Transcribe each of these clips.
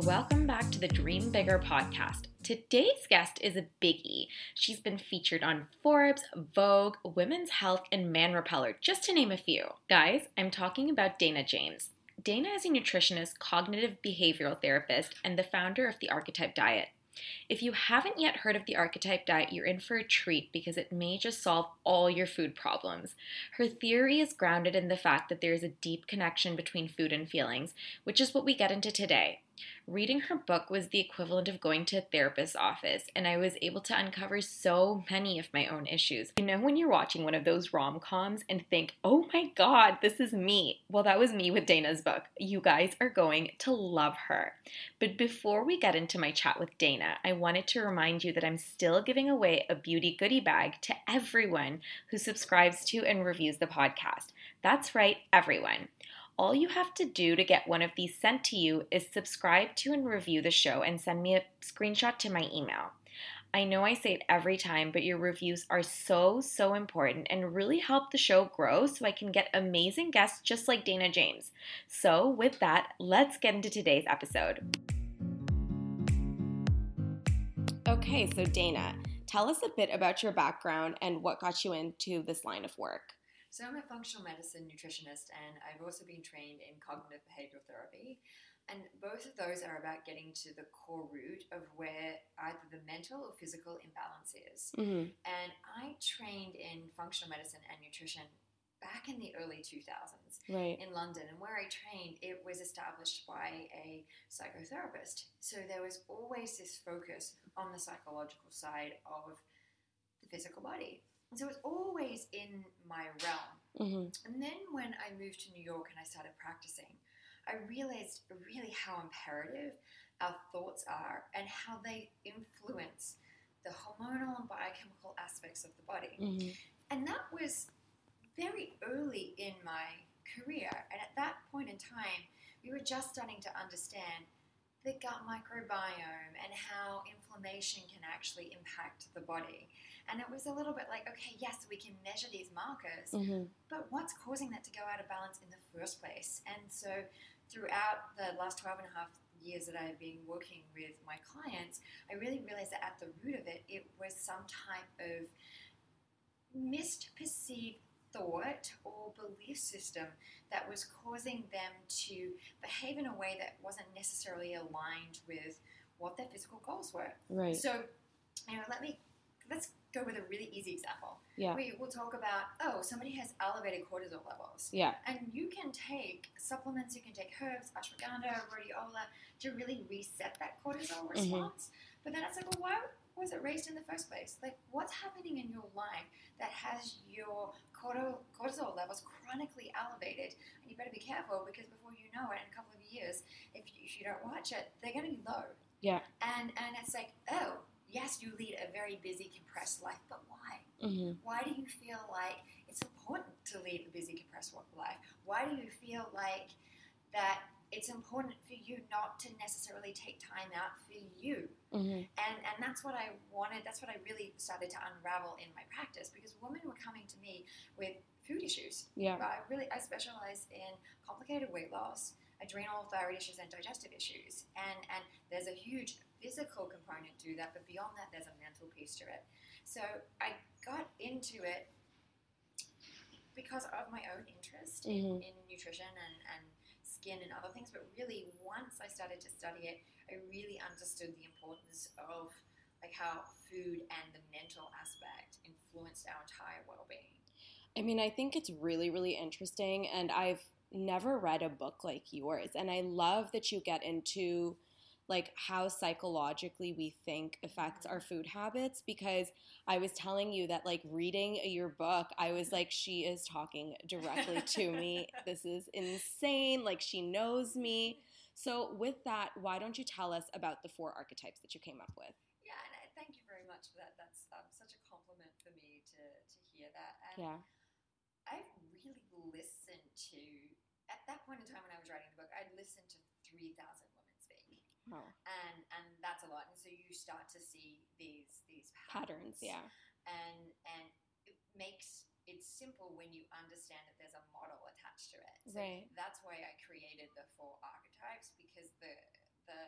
Welcome back to the Dream Bigger podcast. Today's guest is a biggie. She's been featured on Forbes, Vogue, Women's Health, and Man Repeller, just to name a few. Guys, I'm talking about Dana James. Dana is a nutritionist, cognitive behavioral therapist, and the founder of the Archetype Diet. If you haven't yet heard of the Archetype Diet, you're in for a treat because it may just solve all your food problems. Her theory is grounded in the fact that there is a deep connection between food and feelings, which is what we get into today. Reading her book was the equivalent of going to a therapist's office, and I was able to uncover so many of my own issues. You know, when you're watching one of those rom coms and think, oh my god, this is me? Well, that was me with Dana's book. You guys are going to love her. But before we get into my chat with Dana, I wanted to remind you that I'm still giving away a beauty goodie bag to everyone who subscribes to and reviews the podcast. That's right, everyone. All you have to do to get one of these sent to you is subscribe to and review the show and send me a screenshot to my email. I know I say it every time, but your reviews are so, so important and really help the show grow so I can get amazing guests just like Dana James. So, with that, let's get into today's episode. Okay, so Dana, tell us a bit about your background and what got you into this line of work. So I'm a functional medicine nutritionist and I've also been trained in cognitive behavioral therapy. And both of those are about getting to the core root of where either the mental or physical imbalance is. Mm-hmm. And I trained in functional medicine and nutrition back in the early 2000s Right. in London. And where I trained, it was established by a psychotherapist. So there was always this focus on the psychological side of the physical body. And so it was always in my realm. Mm-hmm. And then when I moved to New York and I started practicing, I realized really how imperative our thoughts are and how they influence the hormonal and biochemical aspects of the body. Mm-hmm. And that was very early in my career. And at that point in time, we were just starting to understand the gut microbiome and how inflammation can actually impact the body. And it was a little bit like, okay, yes, we can measure these markers, Mm-hmm. but what's causing that to go out of balance in the first place? And so, throughout the last 12 and a half years that I've been working with my clients, I really realized that at the root of it, it was some type of misperceived thought or belief system that was causing them to behave in a way that wasn't necessarily aligned with what their physical goals were. Right. So, you know, let me let's go with a really easy example. Yeah. We will talk about oh, somebody has elevated cortisol levels. Yeah. And you can take supplements, you can take herbs, ashwagandha, rhodiola to really reset that cortisol Mm-hmm. response. But then it's like, well, why was it raised in the first place? Like, what's happening in your life that has your cortisol, cortisol levels chronically elevated? And you better be careful because before you know it, in a couple of years, if you, if you don't watch it, they're going to be low. Yeah. And and it's like, oh, yes, you lead a very busy, compressed life, but why? Mm-hmm. Why do you feel like it's important to lead a busy, compressed life? Why do you feel like that it's important for you not to necessarily take time out for you? Mm-hmm. And and that's what I wanted. That's what I really started to unravel in my practice because women were coming to me with food issues. Yeah. But I really I specialize in complicated weight loss, adrenal thyroid issues, and digestive issues. And and there's a huge physical component to that, but beyond that, there's a mental piece to it. So I got into it because of my own interest Mhm. in, in nutrition and, and skin and other things. But really, once I started to study it, I really understood the importance of like how food and the mental aspect influenced our entire well-being. I mean, I think it's really, really interesting, and I've never read a book like yours, and I love that you get into like how psychologically we think affects our food habits because I was telling you that like reading your book I was like she is talking directly to me this is insane like she knows me so with that why don't you tell us about the four archetypes that you came up with Yeah, and uh, thank you very much for that. That's um, such a compliment for me to, to hear that. And yeah I really listened to, at that point in time when I was writing the book, I'd listened to 3,000 women speak. Oh. And, and that's a lot. And so you start to see these, these patterns. patterns yeah And, and it makes it simple when you understand that there's a model attached to it. So Right. that's why I created the four archetypes because the, the,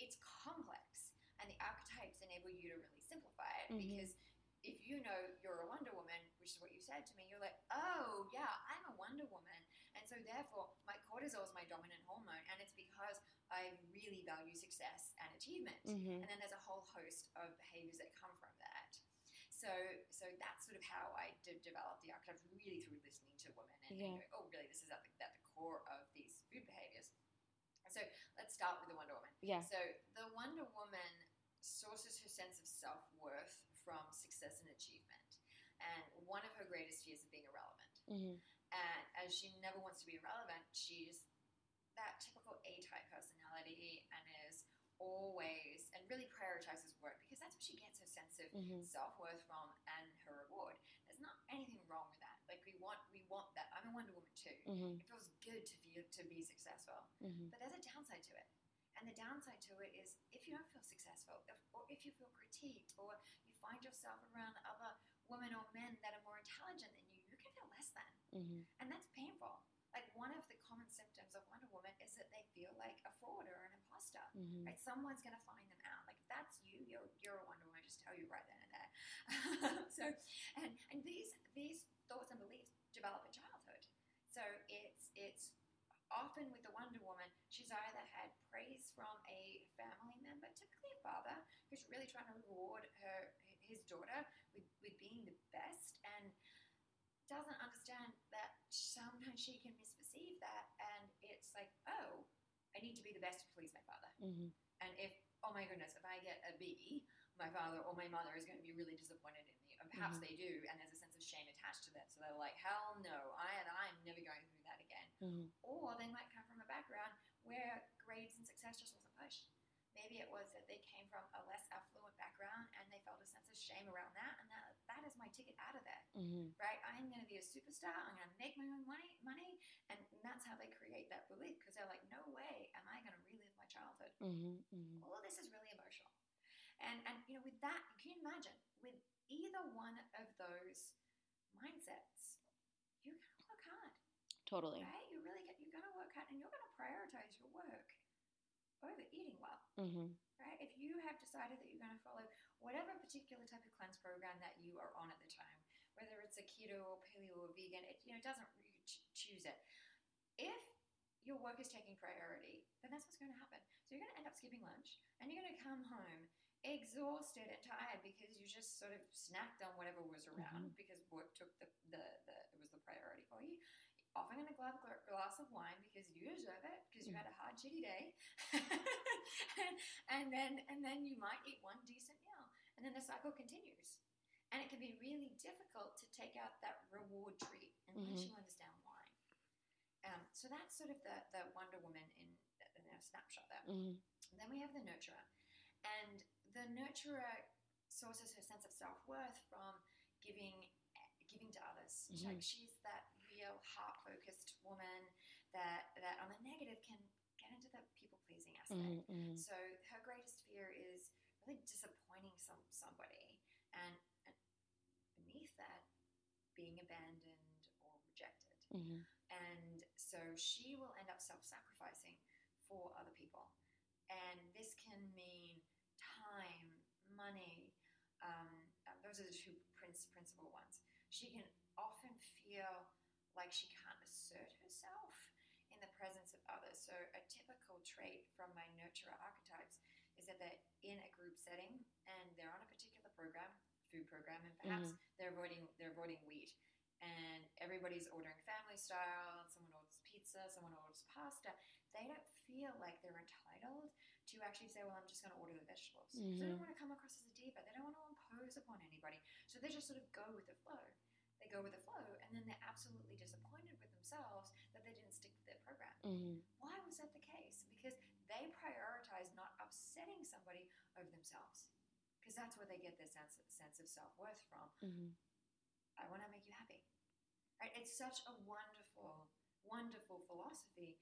it's complex and the archetypes enable you to really simplify it Mhm. because if you know you're a Wonder Woman, which is what you said to me, you're like, oh yeah, I'm a Wonder Woman, and so therefore my cortisol is my dominant hormone, and it's because I really value success and achievement. Mhm. And then there's a whole host of behaviors that come from that. So, so that's sort of how I did develop the archetypes, really through listening to women and, and Yeah. going, oh, really, this is at the, at the core of these food behaviors. So let's start with the Wonder Woman. yeah So the Wonder Woman sources her sense of self worth from success and achievement. And one of her greatest fears is being irrelevant. hmm And as she never wants to be irrelevant, she's that typical A type personality and is always and really prioritizes work because that's where she gets her sense of Mhm. self worth from and her reward. There's not anything wrong with that. Like we want we want that. I'm a Wonder Woman too. hmm It feels good to feel to be successful. hmm But there's a downside to it. And the downside to it is if you don't feel successful, if, or if you feel critiqued, or you find yourself around other women or men that are more intelligent than you, you can feel less than. hmm And that's painful. Like one of common of Wonder Woman is that they feel like a fraud or an imposter. hmm Right? Someone's gonna find them out. Like if that's you, you're you're a Wonder Woman. I just tell you right then and there. so, and and these these thoughts and beliefs develop in childhood. So it's it's often with the Wonder Woman, she's either had praise from a family member, typically a father, who's really trying to reward her his daughter with, with being the best and doesn't understand that sometimes she can misperceive that it's like, oh, I need to be the best to please my father. hmm And if, oh my goodness, if I get a B, my father or my mother is going to be really disappointed in me. And perhaps Mhm. they do, and there's a sense of shame attached to that. So they're like, hell no, I and I'm never going through that again. hmm Or they might come from a background where grades and success just wasn't pushed. Maybe it was that they came from a less affluent background and they felt a sense of shame around that, and that that is my ticket out of there hmm right? I'm going to be a superstar. I'm going to make my own money, money, and that's how they create that belief because they're like, no way am I going to relive my childhood. hmm hmm All of this is really emotional, and and you know, with that, you can imagine with either one of those mindsets, you're going to work hard, Totally. right? You really get, you're going to work hard, and you're going to prioritize your work over eating well hmm right? If you have decided that you're going to follow whatever particular type of cleanse program that you are on at the time, whether it's a keto or paleo or vegan, it you know doesn't really choose it. If your work is taking priority, then that's what's going to happen. So you're going to end up skipping lunch, and you're going to come home exhausted and tired because you just sort of snacked on whatever was around because work took the, the, the it was the priority for you. Often going to grab a glass of wine because you deserve it because you had a hard, shitty day, and, and then and then you might eat one decent meal, and then the cycle continues. And it can be really difficult to take out that reward treat unless you understand why. Um, so that's sort of the, the Wonder Woman in, in a snapshot there. hmm then we have the nurturer. And the nurturer sources her sense of self worth from giving giving to others. She's Like she's that real heart focused woman that that on the negative can get into the people pleasing aspect. hmm hmm So her greatest fear is really disappointing some somebody, and, and beneath that, being abandoned or rejected. hmm And so she will end up self sacrificing for other people. And this can mean time, money. Um, those are the two prince, principal ones. She can often feel like she can't assert herself in the presence of others. So, a typical trait from my nurturer archetypes is that they're in a group setting and they're on a particular program, food program, and perhaps mm-hmm. they're avoiding they're avoiding wheat. And everybody's ordering family style. Someone orders pizza. Someone orders pasta. They don't feel like they're entitled to actually say, "Well, I'm just going to order the vegetables." So they don't mm-hmm. want to come across as a diva. They don't want to impose upon anybody. So they just sort of go with the flow they go with the flow and then they're absolutely disappointed with themselves that they didn't stick with their program. Mm-hmm. Why was that the case? Because they prioritize not upsetting somebody over themselves. Because that's where they get their sense, sense of self worth from. Mm-hmm. I want to make you happy. Right? It's such a wonderful, wonderful philosophy.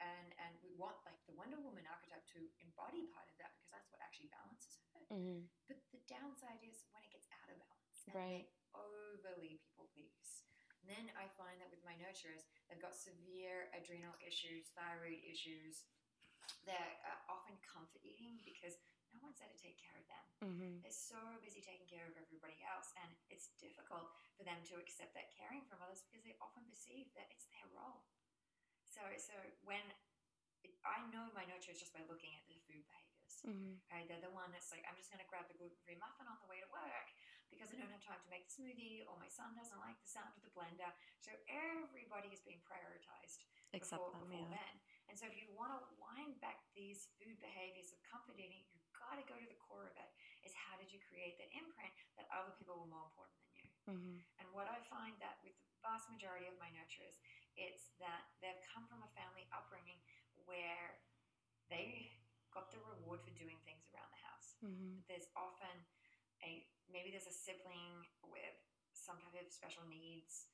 And, and we want like the Wonder Woman archetype to embody part of that because that's what actually balances her. Mm-hmm. But the downside is when it gets out of balance. Right. Overly people please. And then I find that with my nurturers, they've got severe adrenal issues, thyroid issues. They're often comfort eating because no one's there to take care of them. Mm-hmm. They're so busy taking care of everybody else, and it's difficult for them to accept that caring from others because they often perceive that it's their role. So, so when I know my nurturers just by looking at their food behaviors. Mm-hmm. Right, they're the one that's like, I'm just going to grab the gluten free muffin on the way to work because I don't have time to make the smoothie, or my son doesn't like the sound of the blender. So everybody is being prioritized Except before, them, before yeah. then. And so if you want to wind back these food behaviors of comfort eating, you've got to go to the core of it. Is how did you create that imprint that other people were more important than you? Mm-hmm. And what I find that with the vast majority of my nurturers, it's that they've come from a family upbringing where they got the reward for doing things around the house. Mm-hmm. There's often a maybe there's a sibling with some type of special needs,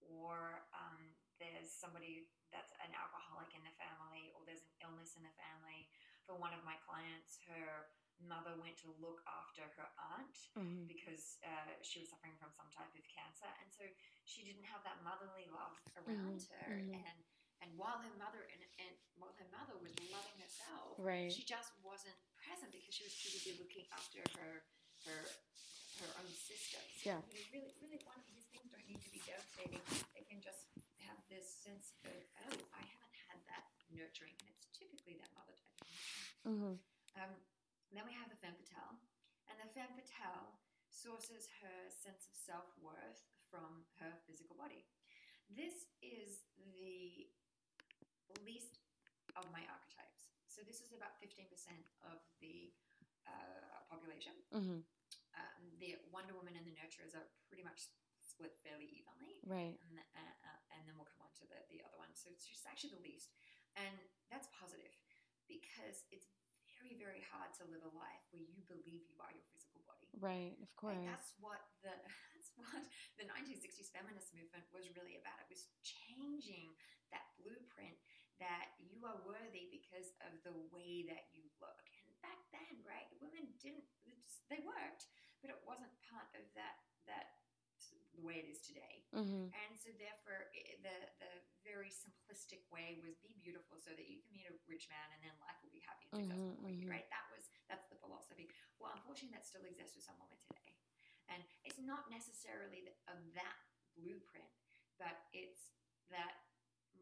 or um, there's somebody that's an alcoholic in the family, or there's an illness in the family. For one of my clients, her mother went to look after her aunt Mm-hmm. because uh, she was suffering from some type of cancer, and so she didn't have that motherly love around her. mhm. And and while her mother and, and while her mother was loving herself, Right. she just wasn't present because she was too busy looking after her her her own sisters. Yeah. You really, really, one of these things don't need to be devastating. They can just have this sense of oh, I haven't had that nurturing, and it's typically that mother type of nurturing. Mm-hmm. Um, then we have the femme fatale, and the femme fatale sources her sense of self worth from her physical body. This is the least of my archetypes. So this is about fifteen percent of the uh, population. Mm-hmm. The Wonder Woman and the Nurturers are pretty much split fairly evenly Right. and, uh, uh, and then we'll come on to the, the other one. So it's just actually the least. And that's positive because it's very, very hard to live a life where you believe you are your physical body. Right. Of course. And that's what the that's what the 1960s feminist movement was really about. It was changing that blueprint that you are worthy because of the way that you look. And back then, right, women didn't they worked, but it wasn't part of that that the way it is today. mm-hmm. And so, therefore, the the very simplistic way was be beautiful so that you can meet a rich man and then life will be happy and successful Mhm, for you, mhm. right? That was that's the philosophy. Well, unfortunately, that still exists with some women today, and it's not necessarily the, of that blueprint, but it's that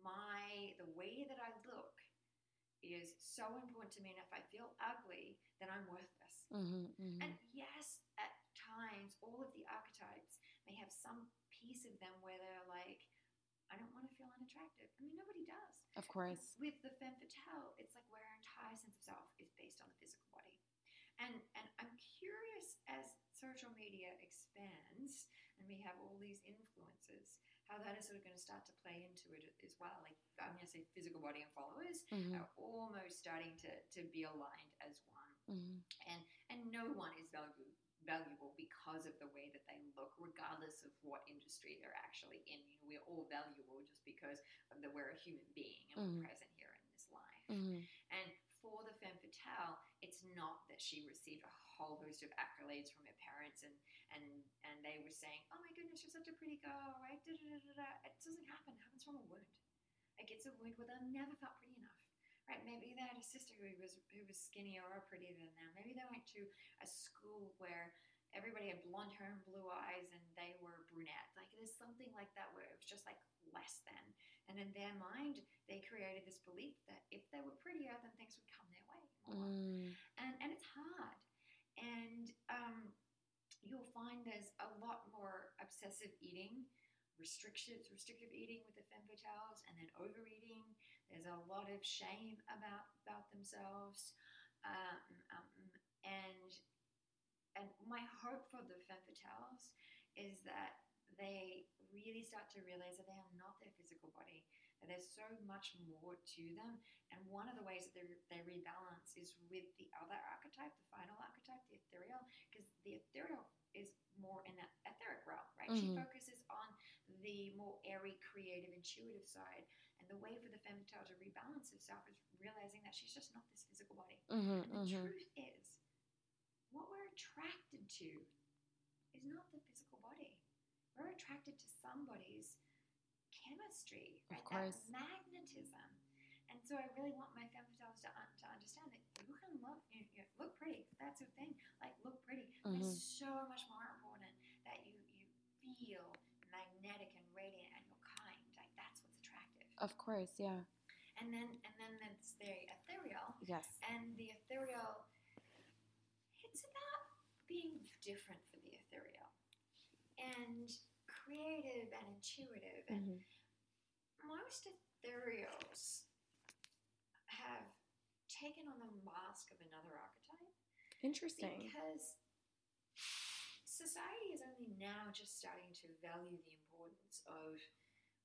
my the way that I look is so important to me, and if I feel ugly, then I'm worthless. Mm-hmm. Mm-hmm. And yes, times, all of the archetypes may have some piece of them where they're like, I don't want to feel unattractive. I mean, nobody does. of course. With the femme fatale, it's like where our entire sense of self is based on the physical body. And, and I'm curious as social media expands and we have all these influences, how that is sort of going to start to play into it as well. Like, I'm going to say physical body and followers Mm-hmm. are almost starting to, to be aligned as one Mm-hmm. and and no one is valuable valuable because of the way that they look, regardless of what industry they're actually in. You know, we're all valuable just because of the, we're a human being and Mhm. we're present here in this life. Mm-hmm. And for the femme fatale, it's not that she received a whole host of accolades from her parents and and and they were saying, "Oh my goodness, you're such a pretty girl," right? Da, da, da. It doesn't happen. It happens from a wound. Like it's a wound where they never felt pretty enough. Right? Maybe they had a sister who was who was skinnier or prettier than them. Maybe they went to a school where everybody had blonde hair and blue eyes and they were brunette. Like there's something like that where it was just like less than. And in their mind, they created this belief that if they were prettier, then things would come their way. more. Mm. And, and it's hard. And um, you'll find there's a lot more obsessive eating, restrictions, restrictive eating with the femme fatales, and then overeating. There's a lot of shame about about themselves, um, um, and and my hope for the femme fatales is that they really start to realize that they are not their physical body, that there's so much more to them. And one of the ways that they, they rebalance is with the other archetype, the final archetype, the ethereal, because the ethereal is more in that etheric realm, right? She Mhm. focuses on the more airy, creative, intuitive side. The way for the femme fatale to rebalance herself is realizing that she's just not this physical body. Mhm, And the mhm. truth is, what we're attracted to is not the physical body. We're attracted to somebody's chemistry, Of course. That magnetism. And so I really want my femme fatales to, un- to understand that you can look, you, you look pretty. That's your thing. Like look pretty. Mhm. It's so much more important that you you feel magnetic and you're kind. Like that's what's attractive. Of course, yeah. And then and then there's the ethereal. Yes. And the ethereal, it's about being different for the ethereal and creative and intuitive. And Mhm. most ethereals have taken on the mask of another archetype Interesting. because society is only now just starting to value the importance of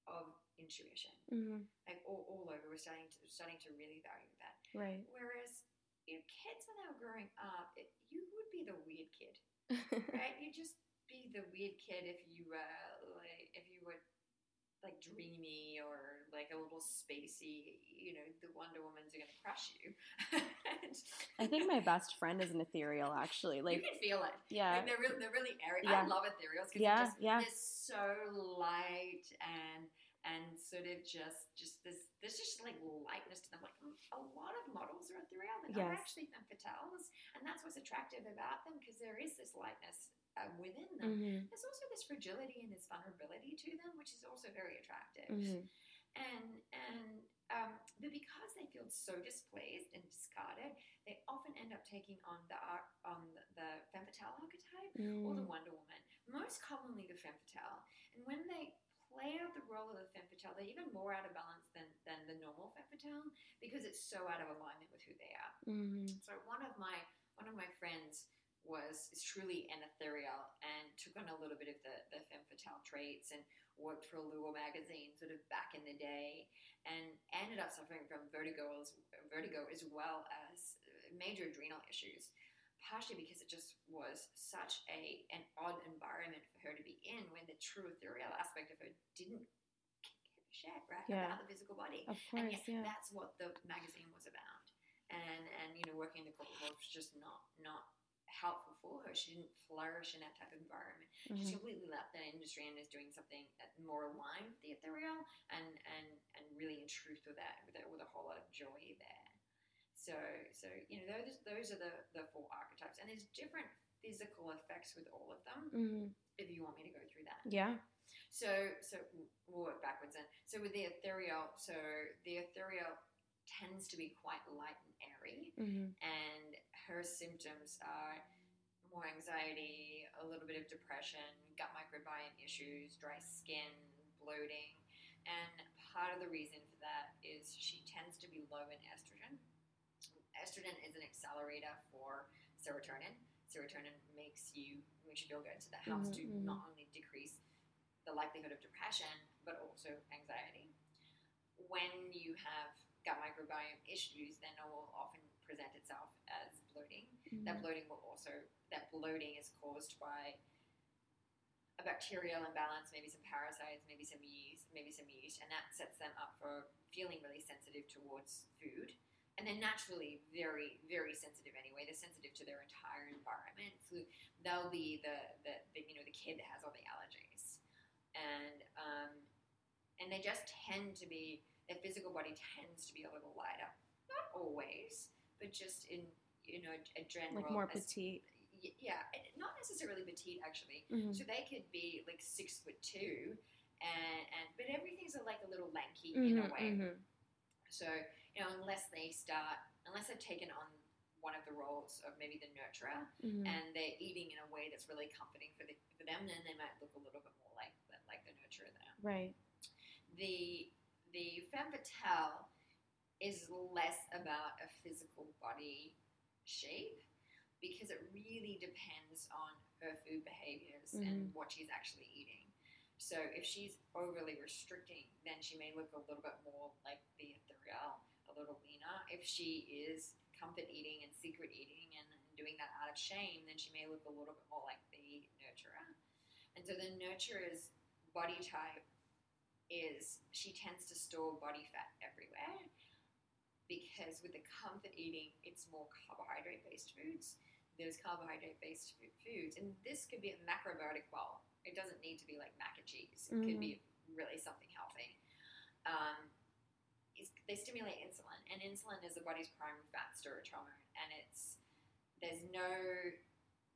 of intuition. Mhm. Like all, all over, we're starting to starting to really value that. Right. Whereas your kids, when they were growing up, it, you would be the weird kid, right? You'd just be the weird kid if you were like if you were like dreamy or like a little spacey. You know, the Wonder Woman's are gonna crush you. And I think my best friend is an ethereal, actually. Like you can feel it. yeah. Like they're really, they're really airy. I love ethereals because Yeah, they're, just, yeah. they're so light and and sort of just just this there's just like lightness to them. Like a lot of models are ethereal, they're Yes. actually femme fatales, and that's what's attractive about them because there is this lightness uh, within them. Mhm. There's also this fragility and this vulnerability to them, which is also very attractive Mhm. and and um, but because they feel so displaced and discarded, they often end up taking on the on the, femme fatale archetype or the Mm. Wonder Woman. Most commonly the femme fatale, and when they play out the role of the femme fatale, they're even more out of balance than than the normal femme fatale because it's so out of alignment with who they are. Mhm. So one of my one of my friends was is truly an ethereal and took on a little bit of the, the femme fatale traits and worked for Allure magazine sort of back in the day and ended up suffering from vertigo as, vertigo as well as major adrenal issues partially because it just was such a an odd environment for her to be in when the true ethereal aspect of her didn't give a shit right Yeah. about the physical body Of and yet yeah. that's what the magazine was about and and you know working in the corporate world was just not not helpful for her she didn't flourish in that type of environment she's Mhm. completely left that industry and is doing something that more aligned with the ethereal and and and really in truth with that with, a- with a whole lot of joy there so so you know those those are the the four archetypes and there's different physical effects with all of them Mhm. if you want me to go through that Yeah. so, so we'll work backwards then. So with the ethereal, so the ethereal tends to be quite light and airy, Mhm. and her symptoms are more anxiety, a little bit of depression, gut microbiome issues, dry skin, bloating, and part of the reason for that is she tends to be low in estrogen. Estrogen is an accelerator for serotonin. Serotonin makes you makes you feel good, so that helps Mhm, to not only decrease the likelihood of depression, but also anxiety. When you have gut microbiome issues, then it will often present itself as bloating. That Mhm. bloating will also that bloating is caused by a bacterial imbalance, maybe some parasites, maybe some yeast, maybe some yeast, and that sets them up for feeling really sensitive towards food. And they're naturally very, very sensitive anyway. They're sensitive to their entire environment. So they'll be the, the, the you know the kid that has all the allergies, and um, and they just tend to be their physical body tends to be a little lighter. Not always, but just in you know a general Like more as- petite. yeah, not necessarily petite actually. Mhm. So they could be like six foot two and and but everything's like a little lanky in a Mhm, way. mhm. So you know, unless they start, unless they've taken on one of the roles of maybe the nurturer, Mhm. and they're eating in a way that's really comforting for the, for them, then they might look a little bit more like the, like the nurturer there. Right. The the femme fatale is less about a physical body shape because it really depends on her food behaviors and mm-hmm. what she's actually eating. So if she's overly restricting, then she may look a little bit more like the ethereal, a little leaner. If she is comfort eating and secret eating and doing that out of shame, then she may look a little bit more like the nurturer. And so the nurturer's body type is she tends to store body fat everywhere because with the comfort eating, it's more carbohydrate based foods. Those carbohydrate based foods, and this could be a macrobiotic bowl. It doesn't need to be like mac and cheese. It could be really something healthy. Um, they stimulate insulin, and insulin is the body's primary fat storage hormone, and it's there's no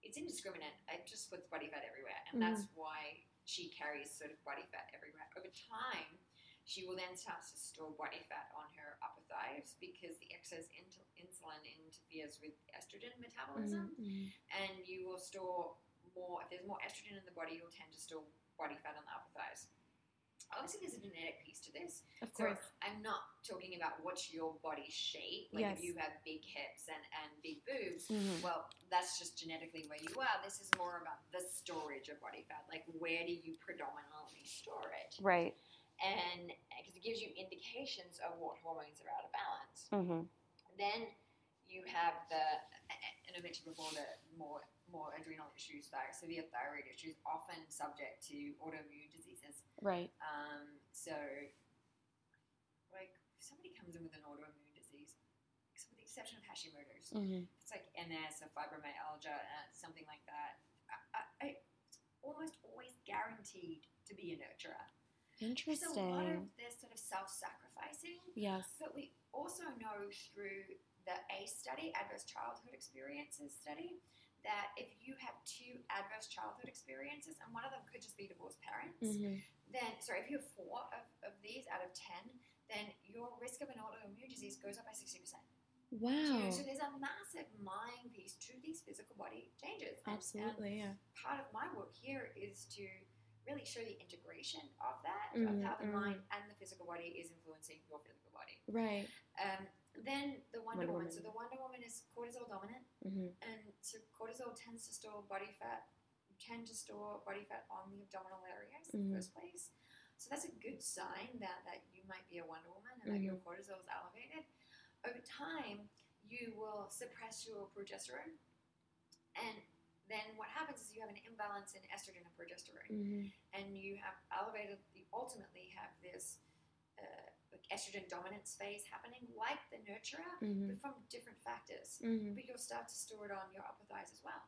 it's indiscriminate. It just puts body fat everywhere, and that's why she carries sort of body fat everywhere. Over time, she will then start to store body fat on her upper thighs because the excess insulin interferes with estrogen metabolism, Mhm. and you will store more. If there's more estrogen in the body, you'll tend to store body fat on the upper thighs. Obviously, there's a genetic piece to this. Of So course. I'm not talking about what's your body shape. Like Yes. if you have big hips and, and big boobs, Mhm. well, that's just genetically where you are. This is more about the storage of body fat. Like where do you predominantly store it? Right. And because it gives you indications of what hormones are out of balance. Mm-hmm. Then you have the, and I mentioned before the more more adrenal issues, like severe thyroid issues, often subject to autoimmune diseases. Right. Um, so, like, if somebody comes in with an autoimmune disease, with the exception of Hashimoto's, Mm-hmm. it's like MS or fibromyalgia, uh, something like that. I, I, I, it's almost always guaranteed to be a nurturer. There's a lot of Interesting. this sort of self-sacrificing, Yes. but we also know through the ACE study, Adverse Childhood Experiences study, that if you have two adverse childhood experiences, and one of them could just be divorced parents, Mm-hmm. then sorry, if you have four of, of these out of ten, then your risk of an autoimmune disease goes up by sixty percent. Wow. So there's a massive mind piece to these physical body changes. And- and Absolutely. Yeah. part of my work here is to really show the integration of that, Mhm, of how the mhm. mind and the physical body is influencing your physical body. Right. Um, then the Wonder, Wonder Woman. Woman. So the Wonder Woman is cortisol dominant, Mm-hmm. and so cortisol tends to store body fat, tend to store body fat on the abdominal areas in Mhm. the first place. So that's a good sign that, that you might be a Wonder Woman and that your Mm-hmm. cortisol is elevated. Over time, you will suppress your progesterone, and then what happens is you have an imbalance in estrogen and progesterone Mm-hmm. and you have elevated, you ultimately have this uh, like estrogen dominance phase happening, like the nurturer, Mhm. but from different factors. Mm-hmm. But you'll start to store it on your upper thighs as well.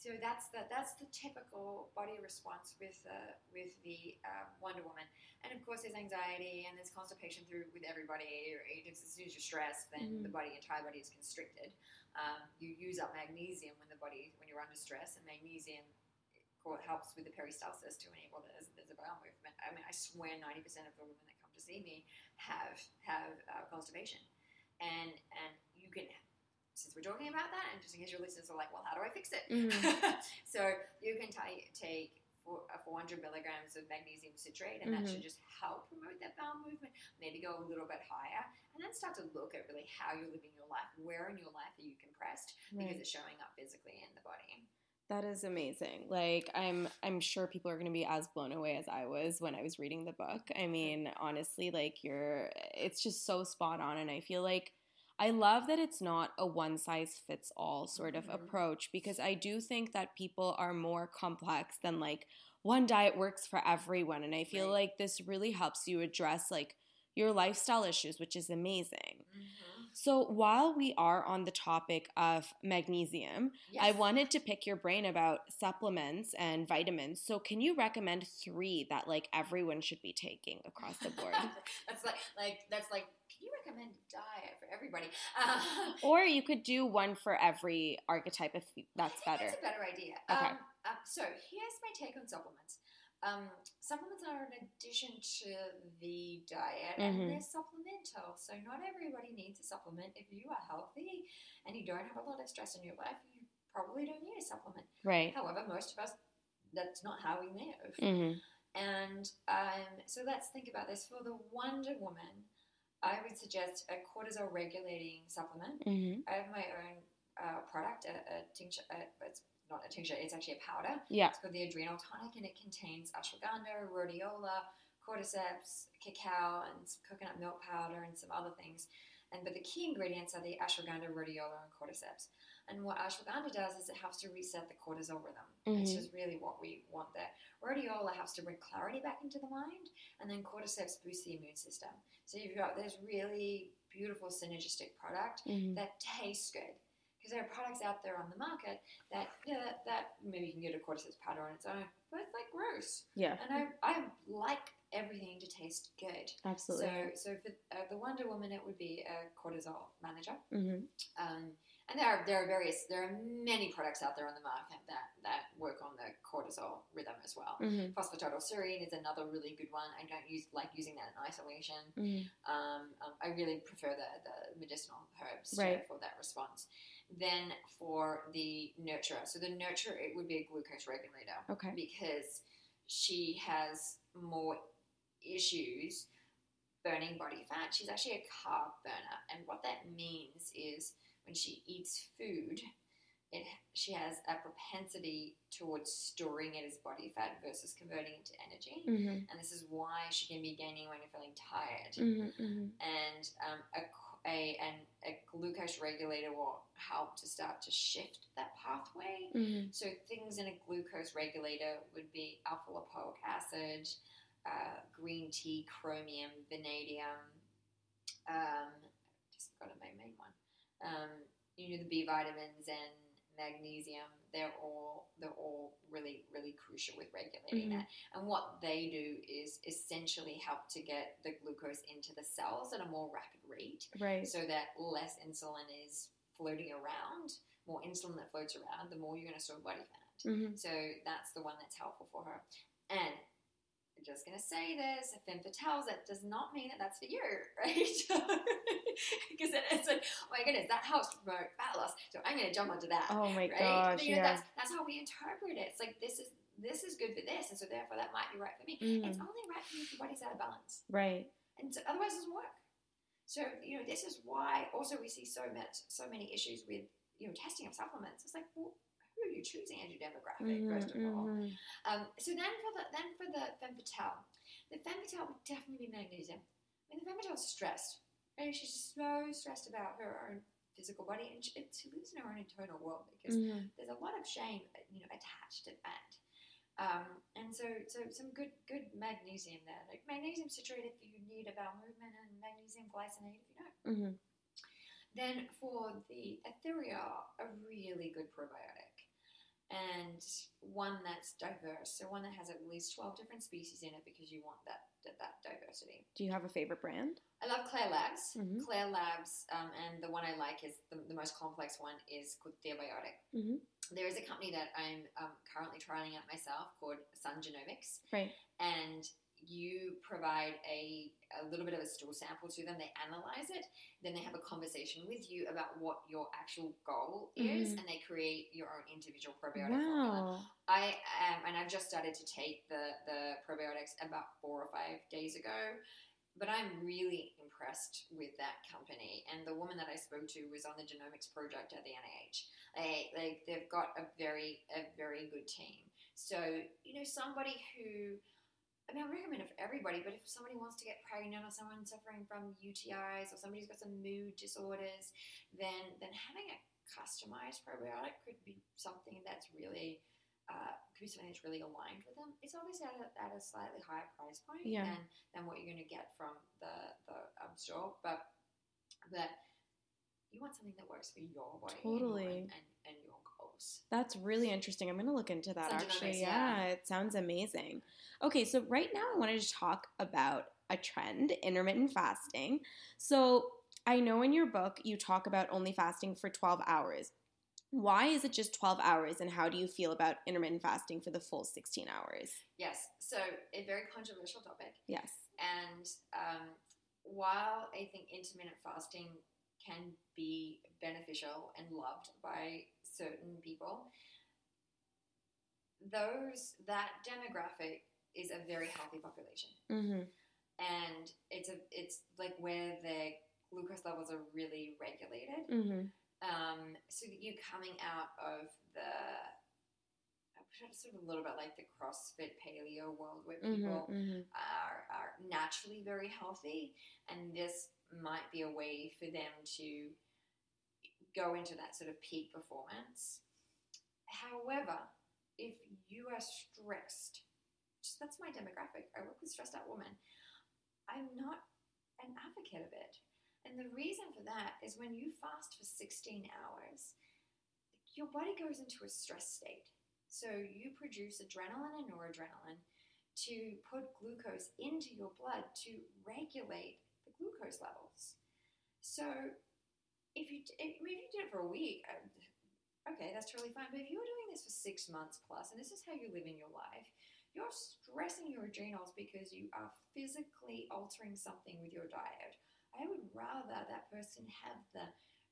So that's the that's the typical body response with uh, with the um, Wonder Woman, and of course there's anxiety and there's constipation through with everybody. Or as soon as you're stressed, then Mhm. the body entire body is constricted. Um, you use up magnesium when the body when you're under stress, and magnesium helps with the peristalsis to enable there's, there's a bowel movement. I mean, I swear 90% of the women that come to see me have have uh, constipation, and and you can since we're talking about that, and just in case your listeners are like, well, how do I fix it? Mhm. so you can t- take four, uh, 400 milligrams of magnesium citrate, and that Mhm. should just help promote that bowel movement. Maybe go a little bit higher, and then start to look at really how you're living your life. Where in your life are you compressed? Because it's showing up physically in the body. That is amazing. Like I'm I'm sure people are going to be as blown away as I was when I was reading the book. I mean, honestly, like you're it's just so spot on and I feel like I love that it's not a one size fits all sort of Mhm. approach because I do think that people are more complex than like one diet works for everyone and I feel Right. like this really helps you address like your lifestyle issues, which is amazing. So, while we are on the topic of magnesium, I wanted to pick your brain about supplements and vitamins. So, can you recommend three that like everyone should be taking across the board? that's like like that's like. Can you recommend a diet for everybody? Uh, or you could do one for every archetype if that's better. That's a better idea. Okay. Um, um, so here's my take on supplements. Um, supplements are an addition to the diet, Mhm. and they're supplemental. So not everybody needs a supplement. If you are healthy and you don't have a lot of stress in your life, you probably don't need a supplement. Right. However, most of us, that's not how we live. Mm-hmm. And um, so let's think about this. For the Wonder Woman, I would suggest a cortisol regulating supplement. Mm-hmm. I have my own uh, product, a, a tincture. A, it's not a tincture; it's actually a powder. Yeah. It's called the Adrenal Tonic, and it contains ashwagandha, rhodiola, cordyceps, cacao, and some coconut milk powder, and some other things. And but the key ingredients are the ashwagandha, rhodiola, and cordyceps. And what ashwagandha does is it helps to reset the cortisol rhythm, which Mhm. is really what we want there. Rhodiola helps to bring clarity back into the mind, and then cordyceps boosts the immune system. So you've got this really beautiful synergistic product Mm-hmm. that tastes good. Because there are products out there on the market that, yeah, that, that maybe you can get a cordyceps powder on its own, but it's like gross. Yeah. And I, I like everything to taste good. Absolutely. So, so for uh, the Wonder Woman, it would be a cortisol manager. mm-hmm. Um, and there are there are various there are many products out there on the market that that work on the cortisol rhythm as well. Mm-hmm. Phosphatidylserine is another really good one. I don't use like using that in isolation. Mm-hmm. Um, um, I really prefer the, the medicinal herbs to- Right. for that response. Then for the nurturer, so the nurturer it would be a glucose regulator Okay. because she has more issues burning body fat. She's actually a carb burner, and what that means is when she eats food, it she has a propensity towards storing it as body fat versus converting it to energy. Mm-hmm. And this is why she can be gaining when you're feeling tired. Mm-hmm. And um, a, a, an, a glucose regulator will help to start to shift that pathway. Mm-hmm. So things in a glucose regulator would be alpha lipoic acid, uh, green tea, chromium, vanadium. Um, just got to my main one. Um, you know the B vitamins and magnesium. They're all they're all really really crucial with regulating Mhm. that. And what they do is essentially help to get the glucose into the cells at a more rapid rate Right. so that less insulin is floating around. More insulin that floats around, the more you're going to store body fat. Mm-hmm. So that's the one that's helpful for her. I'm just going to say this: if femme fatales that does not mean that that's for you, right? Because then it's like, oh my goodness, that helps promote fat loss, so I'm going to jump onto that. Oh my right? gosh. But, you know, Yeah. that's that's how we interpret it. It's like this is this is good for this, and so therefore that might be right for me. Mhm. It's only right for me if your body's out of balance Right. and so otherwise it doesn't work. So you know this is why also we see so much so many issues with you know testing of supplements. It's like well, who are choosing as your demographic first of all? Mhm. Um, so then for the then for the femme fatale, the femme fatale would definitely be magnesium. I mean the femme fatale is stressed. Right? She's so stressed about her own physical body, and she, she lives in her own internal world because Mhm. there's a lot of shame, you know, attached to that. Um, and so, so some good, good magnesium there. Like magnesium citrate if you need a bowel movement, and magnesium glycinate if you don't. Mhm. Then for the ethereal, a really good probiotic, and one that's diverse. So one that has at least twelve different species in it because you want that that, that diversity. Do you have a favorite brand? I love Klaire Labs. Mhm. Klaire Labs, um, and the one I like is the, the most complex one is called Ther-Biotic. Mhm. There is a company that I'm um, currently trialing out myself called Sun Genomics, Right. and you provide a, a little bit of a stool sample to them. They analyze it, then they have a conversation with you about what your actual goal is, Mhm. and they create your own individual probiotic formula. I am, and I've just started to take the the probiotics about four or five days ago, but I'm really impressed with that company. And the woman that I spoke to was on the genomics project at the NIH. They, they they've got a very a very good team. So you know somebody who. I mean, I recommend it for everybody, but if somebody wants to get pregnant or someone suffering from UTIs or somebody's got some mood disorders, then then having a customized probiotic could be something that's really uh, could be something that's really aligned with them. It's obviously at a, at a slightly higher price point Yeah. than, than what you're going to get from the the um, store, but but you want something that works for your body, Totally. and, and, and That's really interesting. I'm going to look into that actually. Yeah. yeah. it sounds amazing. Okay, so right now I wanted to talk about a trend, intermittent fasting. So I know in your book you talk about only fasting for 12 hours. Why is it just 12 hours, and how do you feel about intermittent fasting for the full 16 hours? Yes, so a very controversial topic. Yes. And um, while I think intermittent fasting can be beneficial and loved by certain people, those that demographic is a very healthy population, Mm-hmm. and it's a it's like where their glucose levels are really regulated. Mm-hmm. Um, so that you're coming out of the sort of a little bit like the CrossFit paleo world where people Mm-hmm. are, are naturally very healthy, and this might be a way for them to go into that sort of peak performance. However, if you are stressed, just that's my demographic. I work with stressed out women. I'm not an advocate of it. And the reason for that is when you fast for 16 hours, your body goes into a stress state. So you produce adrenaline and noradrenaline to put glucose into your blood to regulate the glucose levels. So if you if, I mean, if you did it for a week, okay, that's totally fine. But if you're doing this for six months plus, and this is how you live in your life, you're stressing your adrenals because you are physically altering something with your diet. I would rather that person have the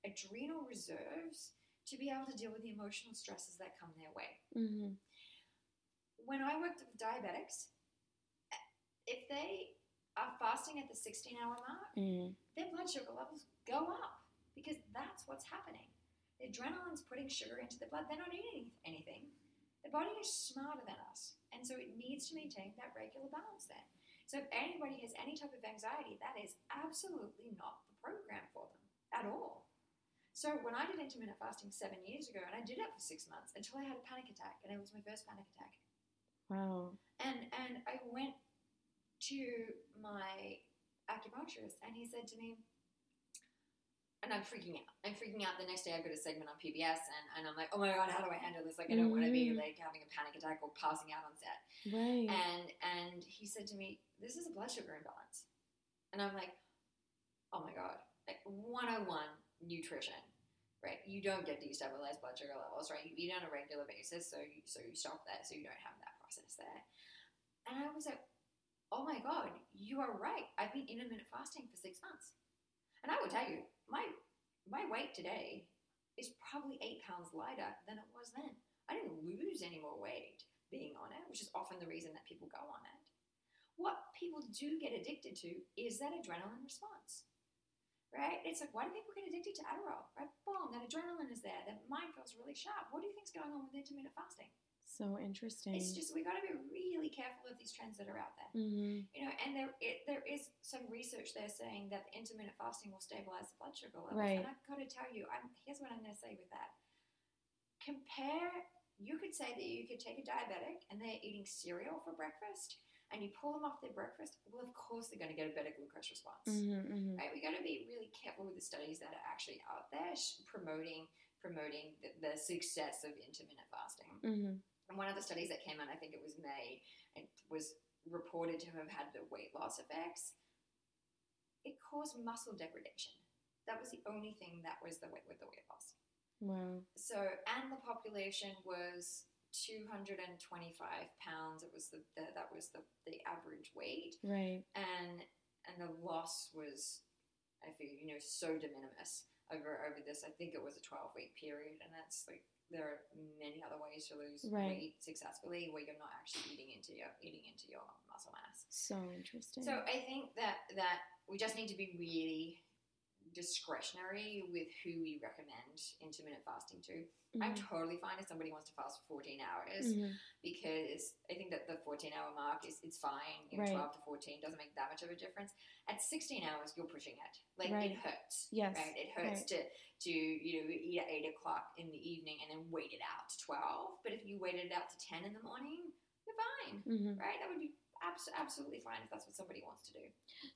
adrenal reserves to be able to deal with the emotional stresses that come their way Mm-hmm. when I worked with diabetics, if they are fasting at the 16 hour mark, Mm-hmm. their blood sugar levels go up because that's what's happening. The adrenaline's putting sugar into the blood. They're not eating anything. The body is smarter than us. And so it needs to maintain that regular balance then. So if anybody has any type of anxiety, that is absolutely not the program for them at all. So when I did intermittent fasting seven years ago, and I did it for six months until I had a panic attack, and it was my first panic attack. Wow. And and I went to my acupuncturist, and he said to me, and I'm freaking out. I'm freaking out. The next day, I've got a segment on PBS, and, and I'm like, oh my god, how do I handle this? Like, I don't want to be mm-hmm. like having a panic attack or passing out on set. Right. And and he said to me, this is a blood sugar imbalance, and I'm like, oh my god, like 101 nutrition. Right, you don't get destabilized blood sugar levels, right? You eat on a regular basis, so you so you stop that, so you don't have that process there. And I was like, oh my god, you are right. I've been intermittent fasting for six months. And I will tell you, my my weight today is probably eight pounds lighter than it was then. I didn't lose any more weight being on it, which is often the reason that people go on it. What people do get addicted to is that adrenaline response. Right? It's like, why do people get addicted to Adderall? Right? Boom, that adrenaline is there. That mind feels really sharp. What do you think's going on with intermittent fasting? So interesting. It's just we got to be really careful of these trends that are out there. Mm-hmm. You know, and there it, there is some research there saying that intermittent fasting will stabilize the blood sugar levels. Right. And I've got to tell you, I'm, here's what I'm going to say with that. Compare. You could say that you could take a diabetic and they're eating cereal for breakfast, and you pull them off their breakfast. Well, of course they're going to get a better glucose response. Mm-hmm. Right? We got to be really careful with the studies that are actually out there sh- promoting promoting the, the success of intermittent fasting. And one of the studies that came out, I think it was May, it was reported to have had the weight loss effects. It caused muscle degradation. That was the only thing that was the weight with the weight loss. Wow. So, and the population was 225 pounds. It was the, the that was the, the average weight, Right. and and the loss was, I feel you know, so de minimis over over this. I think it was a 12 week period, and that's like there are many other ways to lose Right. weight successfully where you're not actually eating into your eating into your muscle mass. So interesting. So I think that that we just need to be really discretionary with who we recommend intermittent fasting to. I'm Mhm. totally fine if somebody wants to fast for 14 hours Mhm. because I think that the 14 hour mark is it's fine. You know, Right. 12 to 14 doesn't make that much of a difference. At 16 hours, you're pushing it. Like Right. it hurts. Yes, Right. It hurts right. to to you know eat at eight o'clock in the evening and then wait it out to 12. But if you waited it out to 10 in the morning, you're fine. Mhm. Right. That would be abs- absolutely fine if that's what somebody wants to do.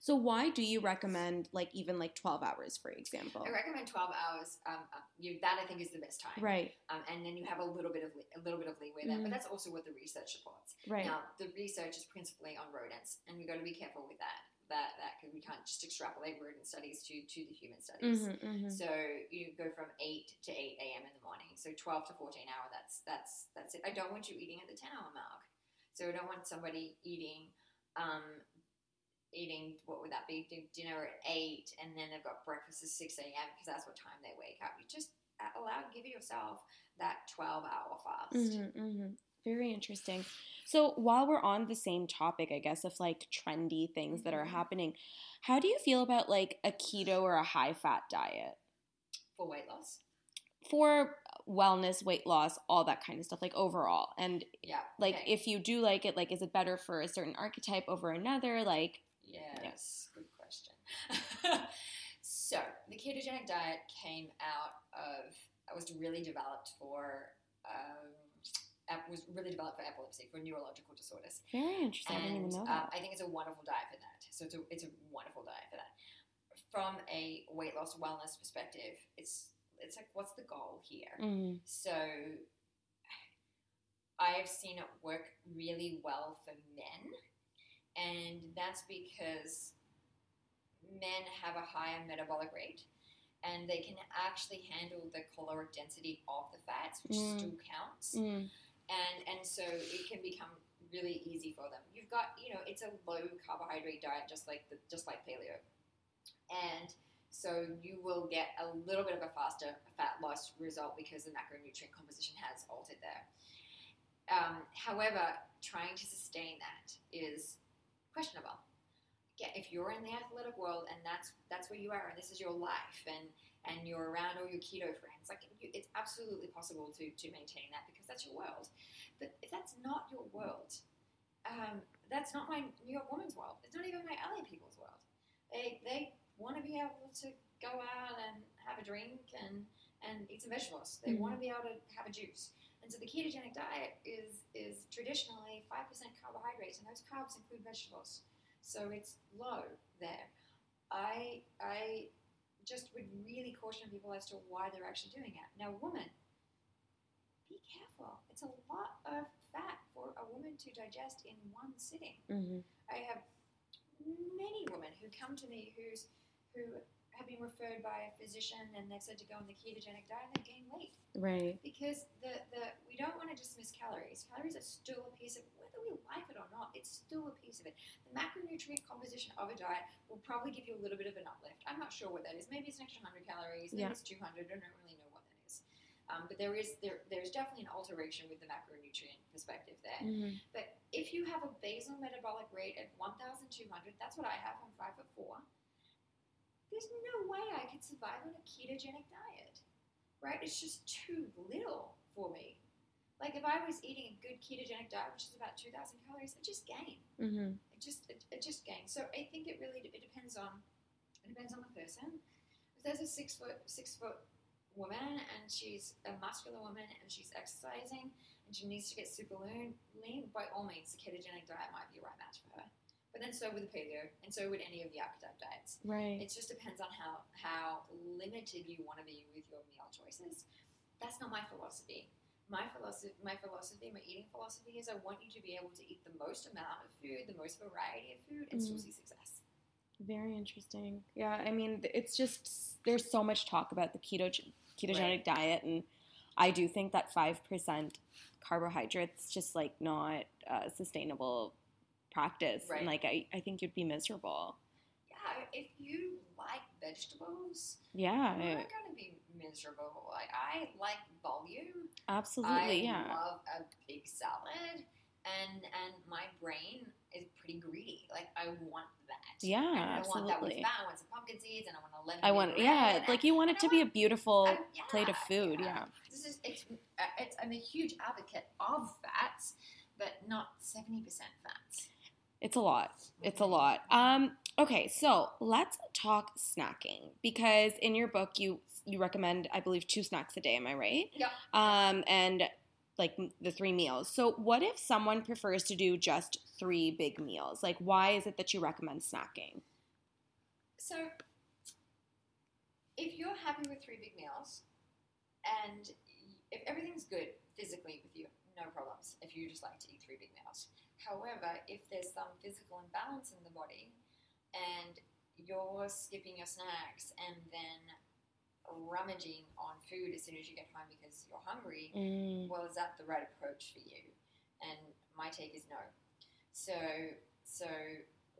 So why do you recommend like even like 12 hours, for example? I recommend 12 hours. Um, uh, you that I think is the best time. Right. Um, and then you have a little bit of a little bit of leeway there, Mhm. but that's also what the research supports. Right. Now, the research is principally on rodents, and we've got to be careful with that. that that because we can't just extrapolate rodent studies to to the human studies. Mm-hmm, So you go from eight to eight a.m. in the morning. So twelve to fourteen hour. That's that's that's it. I don't want you eating at the ten hour mark. So we don't want somebody eating, um, eating what would that be? Dinner at eight, and then they've got breakfast at six a.m. because that's what time they wake up. You just uh, allow give yourself that twelve hour fast. Mm-hmm, Very interesting. So while we're on the same topic, I guess of like trendy things that are Mhm. happening, how do you feel about like a keto or a high fat diet for weight loss. For wellness, weight loss, all that kind of stuff, like overall? And Yeah. like okay. if you do like it, like is it better for a certain archetype over another? Like Yes, good question. so the ketogenic diet came out of it was really developed for um, was really developed for epilepsy for neurological disorders. very interesting. I didn't even know um, that. I think it's a wonderful diet for that. So it's a, it's a wonderful diet for that. From a weight loss wellness perspective, it's it's like what's the goal here? Mhm. So I've seen it work really well for men, and that's because men have a higher metabolic rate and they can actually handle the caloric density of the fats, which Mm. still counts. Mm. And and so it can become really easy for them. You've got, you know, it's a low carbohydrate diet just like the just like paleo. And so you will get a little bit of a faster fat loss result because the macronutrient composition has altered there. Um, however, trying to sustain that is questionable. Yeah, if you're in the athletic world and that's that's where you are and this is your life and and you're around all your keto friends, like you, it's absolutely possible to to maintain that because that's your world. But if that's not your world, um, that's not my New York woman's world. It's not even my LA people's world. They they want to be able to go out and have a drink and and eat some vegetables. They want to be able to have a juice. And so the ketogenic diet is is traditionally five percent carbohydrates, and those carbs include vegetables. So it's low there. I I just would really caution people as to why they're actually doing it. Now, woman, be careful. It's a lot of fat for a woman to digest in one sitting. Mhm. I have many women who come to me who's who have been referred by a physician and they've said to go on the ketogenic diet and they gain weight Right. because the, the we don't want to dismiss calories. Calories are still a piece of whether we like it or not. It's still a piece of it. The macronutrient composition of a diet will probably give you a little bit of an uplift. I'm not sure what that is. Maybe it's an extra hundred calories. Maybe Yeah. it's 200. I don't really know what that is. Um, but there is there there's definitely an alteration with the macronutrient perspective there. Mhm. But if you have a basal metabolic rate at 1,200, that's what I have. I'm five foot four. There's no way I could survive on a ketogenic diet, right? It's just too little for me. Like if I was eating a good ketogenic diet, which is about 2,000 calories, I just gain. Mhm. It just it, it just gains. So I think it really it depends on it depends on the person. If there's a six foot six foot woman and she's a muscular woman and she's exercising and she needs to get super lean, lean by all means, the ketogenic diet might be a right match for her. But then so would the paleo, and so would any of the archetype diets. Right. It just depends on how how limited you want to be with your meal choices. That's not my philosophy. My philosophy, my philosophy, my eating philosophy is I want you to be able to eat the most amount of food, the most variety of food, and still Mhm. see success. Very interesting. Yeah, I mean, it's just there's so much talk about the keto ketogenic diet, and I do think that five percent carbohydrates just like not a sustainable practice, Right. and like I, I think you'd be miserable. Yeah, if you like vegetables, Yeah, you're not to be miserable. Like I like volume. absolutely. I yeah, love a big salad, and and my brain is pretty greedy. Like I want that. Yeah, and I want that with absolutely. fat. I want some pumpkin seeds, and I want a lemon. I want yeah, like you want it to be a beautiful I- yeah, plate of food. Yeah. This is it's, uh, it's I'm a huge advocate of fats, but not seventy percent fats. It's a lot. It's a lot. Um, okay, so let's talk snacking because in your book you you recommend, I believe, two snacks a day. Am I right? Yep. Um, and like the three meals. So what if someone prefers to do just three big meals? Like, why is it that you recommend snacking? So, if you're happy with three big meals, and if everything's good physically with you, no problems. If you just like to eat three big meals. However, if there's some physical imbalance in the body, and you're skipping your snacks and then rummaging on food as soon as you get home because you're hungry, Mm. well, is that the right approach for you? And my take is no. So, so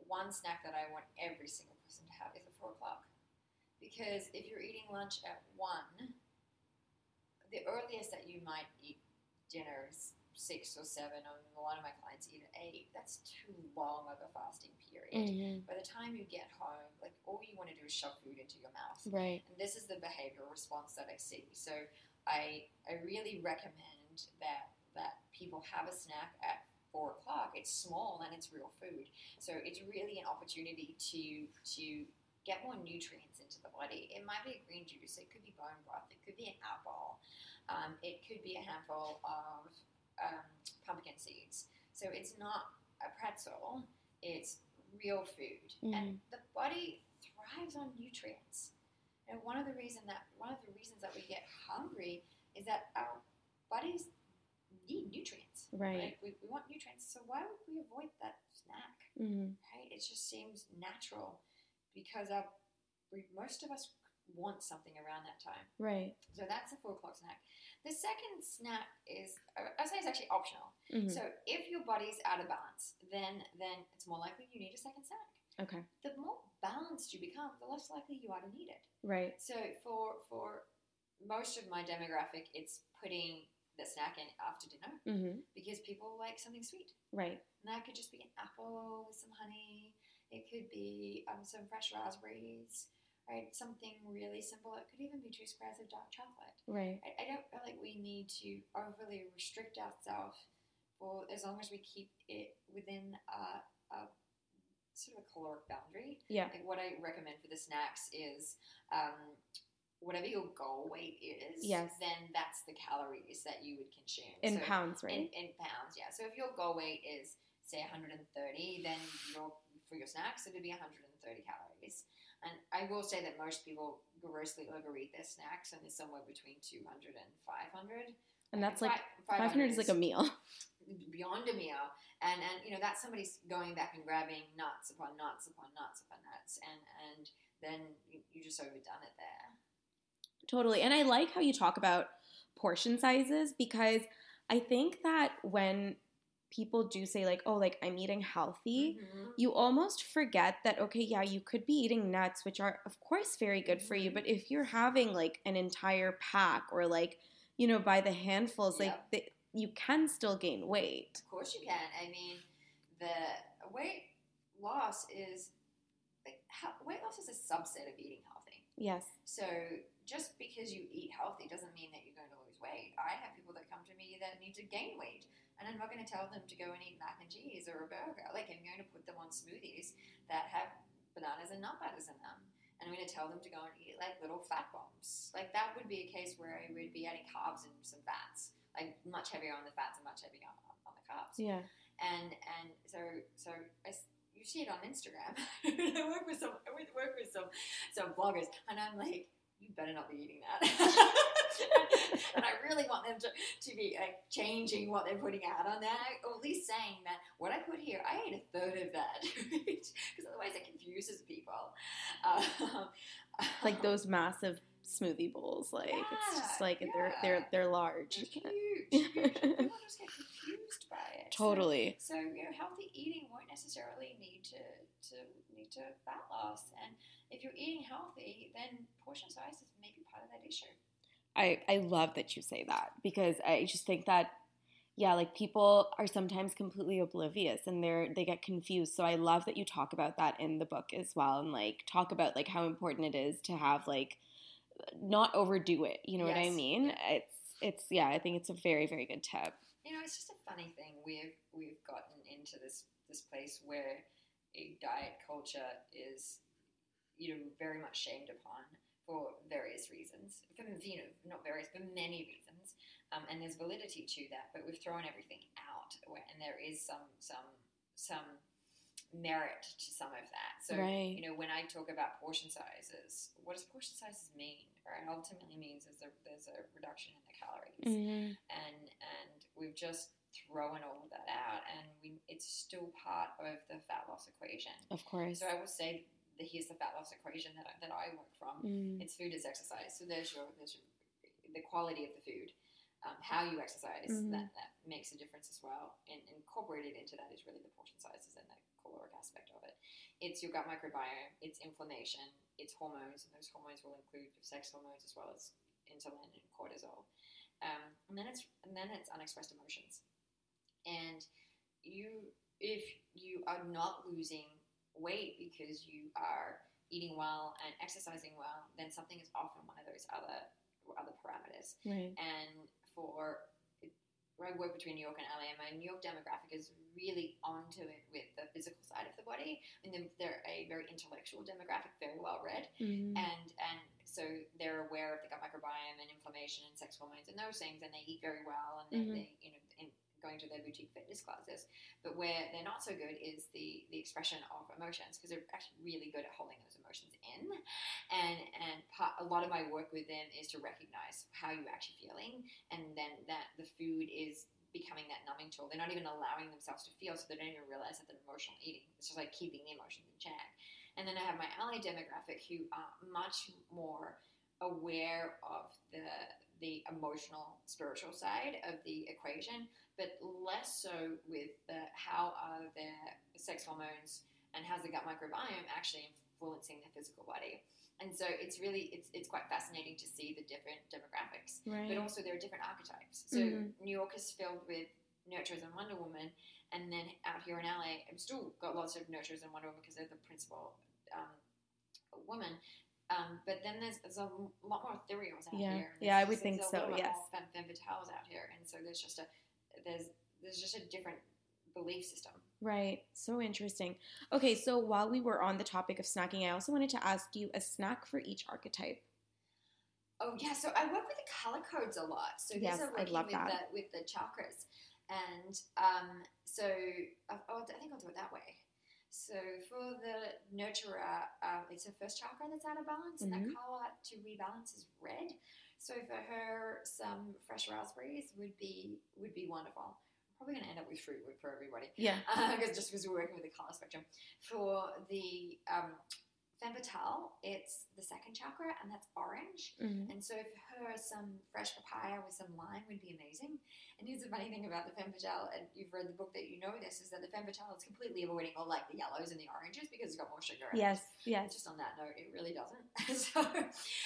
one snack that I want every single person to have is at four o'clock, because if you're eating lunch at one, the earliest that you might eat dinner is six or seven. And a lot of my clients eat at eight. That's too long of a fasting period. Mhm. By the time you get home, like all you want to do is shove food into your mouth. Right. And this is the behavioral response that I see. So I I really recommend that that people have a snack at four o'clock. It's small and it's real food. So it's really an opportunity to to get more nutrients into the body. It might be a green juice, it could be bone broth, it could be an apple, um, it could be a handful of um, pumpkin seeds. So it's not a pretzel, it's real food. And the body thrives on nutrients. And one of the reason that one of the reasons that we get hungry is that our bodies need nutrients. Right. We, we want nutrients. So why would we avoid that snack? Mhm. Right? It just seems natural because our, we, most of us want something around that time. Right. So that's a four o'clock snack. The second snack is, it's actually optional. Mhm. So if your body's out of balance, then then it's more likely you need a second snack. Okay. The more balanced you become, the less likely you are to need it. Right. So for for most of my demographic, it's putting the snack in after dinner Mhm. because people like something sweet. Right. And that could just be an apple with some honey. It could be um, some fresh raspberries, right? Something really simple. It could even be two squares of dark chocolate. Right. I, I don't feel like we need to overly restrict ourselves for as long as we keep it within a, a sort of a caloric boundary. Yeah. Like what I recommend for the snacks is um, whatever your goal weight is, Yes. then that's the calories that you would consume. In So- pounds, right? In, in pounds, yeah. So if your goal weight is say 130, then your for your snacks it would be 130 calories. And I will say that most people grossly overeat their snacks, and it's somewhere between 200 and 500. and that's like Fi- 500 is like a meal. beyond a meal, and and you know that's somebody going back and grabbing nuts upon nuts upon nuts upon nuts, and and then you just overdone it there. Totally. And I like how you talk about portion sizes because I think that when people do say, like, oh, like I'm eating healthy, Mhm. you almost forget that, okay, yeah, you could be eating nuts, which are, of course, very good for you. Mhm. But if you're having like an entire pack or like, you know, by the handfuls, Yeah. like the, you can still gain weight. Of course you can. I mean, the weight loss is like weight loss is a subset of eating healthy. Yes. So just because you eat healthy doesn't mean that you're going to lose weight. I have people that come to me that need to gain weight, and I'm not going to tell them to go and eat mac and cheese or a burger. Like I'm going to put them on smoothies that have bananas and nut butters in them. And I'm going to tell them to go and eat like little fat bombs. Like that would be a case where I would be adding carbs and some fats, like much heavier on the fats and much heavier on, on the carbs Yeah. and and so so I you see it on Instagram. I work with some I work with some some bloggers, and I'm like, you better not be eating that. and I really want them to, to be like changing what they're putting out on that, or at least saying that what I put here, I ate a third of that, because otherwise it confuses people. Um, Like those massive smoothie bowls. Like it's just Yeah, like they're yeah. they're they're large. It's huge, huge. People just get confused by it. So- Totally. So you know, healthy eating won't necessarily need to to need to fat loss, and if you're eating healthy, then portion size is maybe part of that issue. I, I love that you say that because I just think that yeah, like people are sometimes completely oblivious and they're they get confused. So I love that you talk about that in the book as well and like talk about like how important it is to have like not overdo it. You know what I Yes. mean? It's it's yeah, I think it's a very very good tip. You know, it's just a funny thing. We've we've gotten into this this place where a diet culture is, you know, very much shamed upon for various reasons. For you know, not various, but many reasons. Um, and there's validity to that, but we've thrown everything out, and there is some some some merit to some of that. So, Right. you know, when I talk about portion sizes, what does portion sizes mean? Right, ultimately means is there, there's a reduction in the calories, Mhm. and and we've just thrown all of that out, and we it's still part of the fat loss equation. Of course. So I will say that here's the fat loss equation that I, that I work from. Mm. It's food is exercise. So there's your there's your, the quality of the food, um, how you exercise. Mhm. That that makes a difference as well. And incorporated into that is really the portion sizes and the caloric aspect of it. It's your gut microbiome. It's inflammation. It's hormones, and those hormones will include sex hormones as well as insulin and cortisol. Um, and then it's and then it's unexpressed emotions. And you, if you are not losing weight because you are eating well and exercising well, then something is off on one of those other other parameters. Right. And for I work between New York and LA, and my New York demographic is really onto it with the physical side of the body. I mean, they're, a very intellectual demographic, very well read, Mhm. and and so they're aware of the gut microbiome and inflammation and sex hormones and those things, and they eat very well, and they, Mhm. they you know in going to their boutique fitness classes. But where they're not so good is the the expression of emotions because they're actually really good at holding those emotions in, and and part, a lot of my work with them is to recognize how you're actually feeling, and then that the food is becoming that numbing tool. They're not even allowing themselves to feel, so they don't even realize that they're emotional eating. It's just like keeping the emotions in check. And then I have my LA demographic who are much more aware of the the emotional, spiritual side of the equation, but less so with the how are their sex hormones and how's the gut microbiome actually influencing their physical body. And so it's really it's it's quite fascinating to see the different demographics Right. but also there are different archetypes. So Mhm. New York is filled with nurturers and Wonder Woman, and then out here in LA, I've still got lots of nurturers and Wonder Woman because they're the principal um, woman. Um, but then there's, there's a lot more ethereals out Yeah. here. Yeah, I would think so, yes. femme, femme fatales out here, and so there's just a there's there's just a different belief system. Right. So interesting. Okay, so while we were on the topic of snacking, I also wanted to ask you a snack for each archetype. Oh yeah, so I work with the color codes a lot. So these Yes, are I working love with that. the with the chakras, and um, so oh, oh, I think I'll do it that way. So for the nurturer, um, it's the first chakra that's out of balance, and Mhm. that color to rebalance is red. So for her, some fresh raspberries would be would be wonderful. Probably going to end up with fruit for everybody Yeah. because just because we're working with the color spectrum. For the um, femme fatale, it's the second chakra, and that's orange. Mhm. And so for her, some fresh papaya with some lime would be amazing. And here's the funny thing about the femme fatale, and you've read the book that you know this, is that the femme fatale is completely avoiding all like the yellows and the oranges because it's got more sugar. in it. Yes. Just on that note, it really doesn't. so,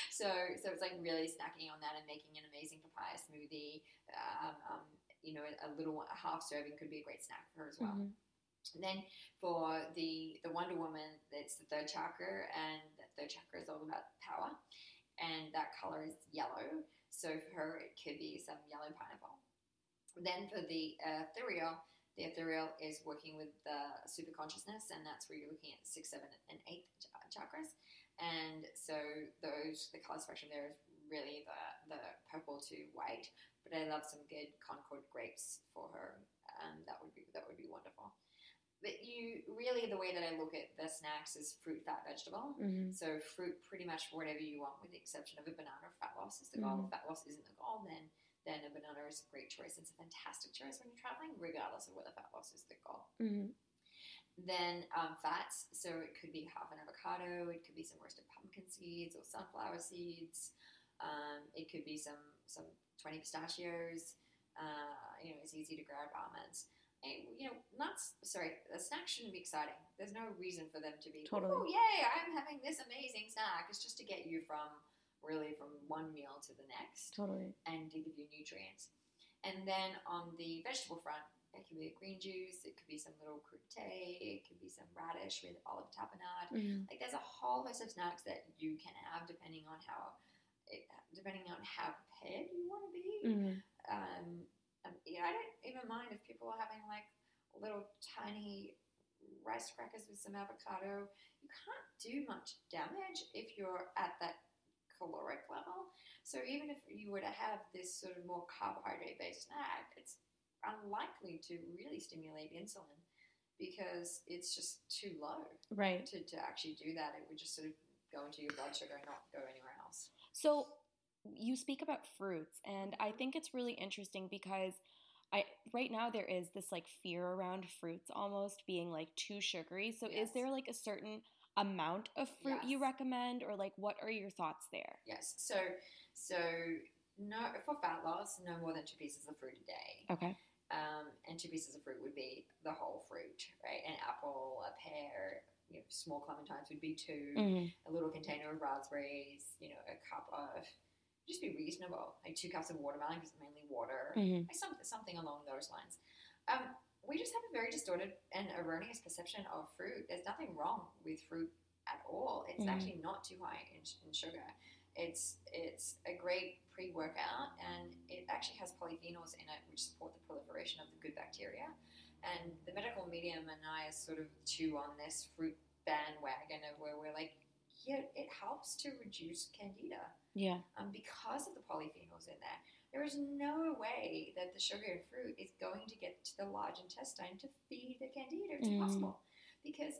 so, so it's like really snacking on that and making an amazing papaya smoothie. Um, um, you know, a little a half serving could be a great snack for her as well. Mhm. And then for the the Wonder Woman, it's the third chakra, and the third chakra is all about power, and that color is yellow. So for her, it could be some yellow pineapple. Then for the ethereal, the ethereal is working with the super consciousness, and that's where you're looking at six, seven, and eighth ch- chakras. And so those the color spectrum there is really the the purple to white. But I love some good Concord grapes for her. Um, that would be that would be wonderful. But you really the way that I look at the snacks is fruit, fat, vegetable. Mhm. So fruit, pretty much whatever you want, with the exception of a banana. Fat loss is the goal. If fat loss isn't the goal, then then a banana is a great choice. It's a fantastic choice when you're traveling, regardless of whether fat loss is the goal. Mhm. Then um, fats, so it could be half an avocado, it could be some roasted pumpkin seeds or sunflower seeds. Um, it could be some some twenty pistachios. Uh, you know, it's easy to grab almonds. You know, not Sorry, a snack shouldn't be exciting. There's no reason for them to be. Totally. Oh, yay! I'm having this amazing snack. It's just to get you from really from one meal to the next Totally. and to give you nutrients. And then on the vegetable front, it could be a green juice, it could be some little crudité, it could be some radish with olive tapenade. Mhm. Like there's a whole list of snacks that you can have depending on how, it, depending on how prepared you want to be. Mhm. Um, um, yeah, I don't even mind if people are having like little tiny rice crackers with some avocado. You can't do much damage if you're at that caloric level. So even if you were to have this sort of more carbohydrate based snack, it's unlikely to really stimulate insulin. because it's just too low Right. to, to actually do that. It would just sort of go into your blood sugar and not go anywhere else. So you speak about fruits, and I think it's really interesting because I right now there is this like fear around fruits almost being like too sugary. So Yes. is there like a certain amount of fruit you recommend, or like what are your thoughts there? Yes. So so no for fat loss, no more than two pieces of fruit a day. Okay. Um, and two pieces of fruit would be the whole fruit, right? An apple, a pear, you know, small clementines would be 2 Mhm. A little container of raspberries, you know, a cup of just be reasonable, like two cups of watermelon because mainly water, Mhm. like some, something along those lines. Um, we just have a very distorted and erroneous perception of fruit. There's nothing wrong with fruit at all. It's Mhm. actually not too high in, in sugar. It's it's a great pre-workout, and it actually has polyphenols in it, which support the proliferation of the good bacteria. And the medical medium and I are sort of chew on this fruit bandwagon of where we're like, yeah, it helps to reduce candida Yeah. um, because of the polyphenols in there. There is no way that the sugar in fruit is going to get to the large intestine to feed the candida. It's Mm. impossible because